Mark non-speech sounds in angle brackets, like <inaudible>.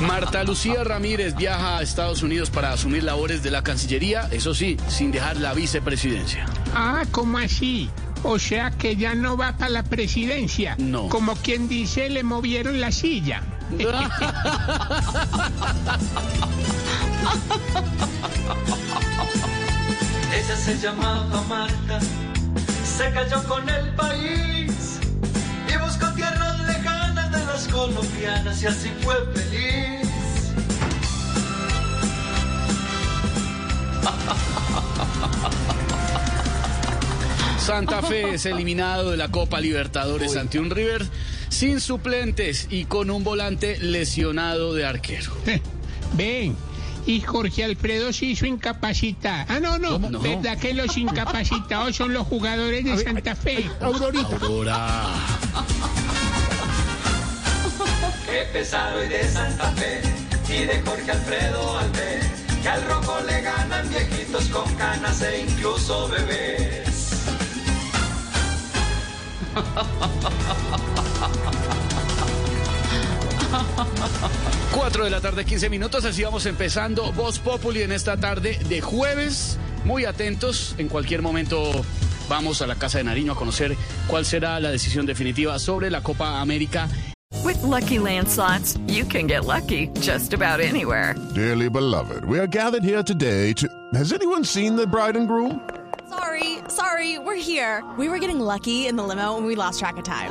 Marta Lucía Ramírez viaja a Estados Unidos para asumir labores de la Cancillería, eso sí, sin dejar la vicepresidencia. Ah, ¿cómo así? O sea que ya no va para la presidencia. No. Como quien dice, le movieron la silla. <laughs> <laughs> Ella se llamaba Marta, se cayó con el país y buscó tierras lejanas de las colombianas y así fue feliz. <laughs> Santa Fe es eliminado de la Copa Libertadores ante un River sin suplentes y con un volante lesionado de arquero. <laughs> Ven. Y Jorge Alfredo se hizo incapacitar. Ah, no, no. No. ¿Verdad que los incapacitados son los jugadores de Santa Fe? Aurorita. Aurora. Qué pesado y de Santa Fe y de Jorge Alfredo Alvé, que al rojo le ganan viejitos con canas e incluso bebés. 4 de la tarde, 15 minutos, así vamos empezando Voz Populi en esta tarde de jueves. Muy atentos, en cualquier momento vamos a la Casa de Nariño a conocer cuál será la decisión definitiva sobre la Copa América. With Lucky Land slots, you can get lucky just about anywhere. Dearly beloved, we are gathered here today to. Has anyone seen the bride and groom? Sorry, sorry, we're here. We were getting lucky in the limo and we lost track of time.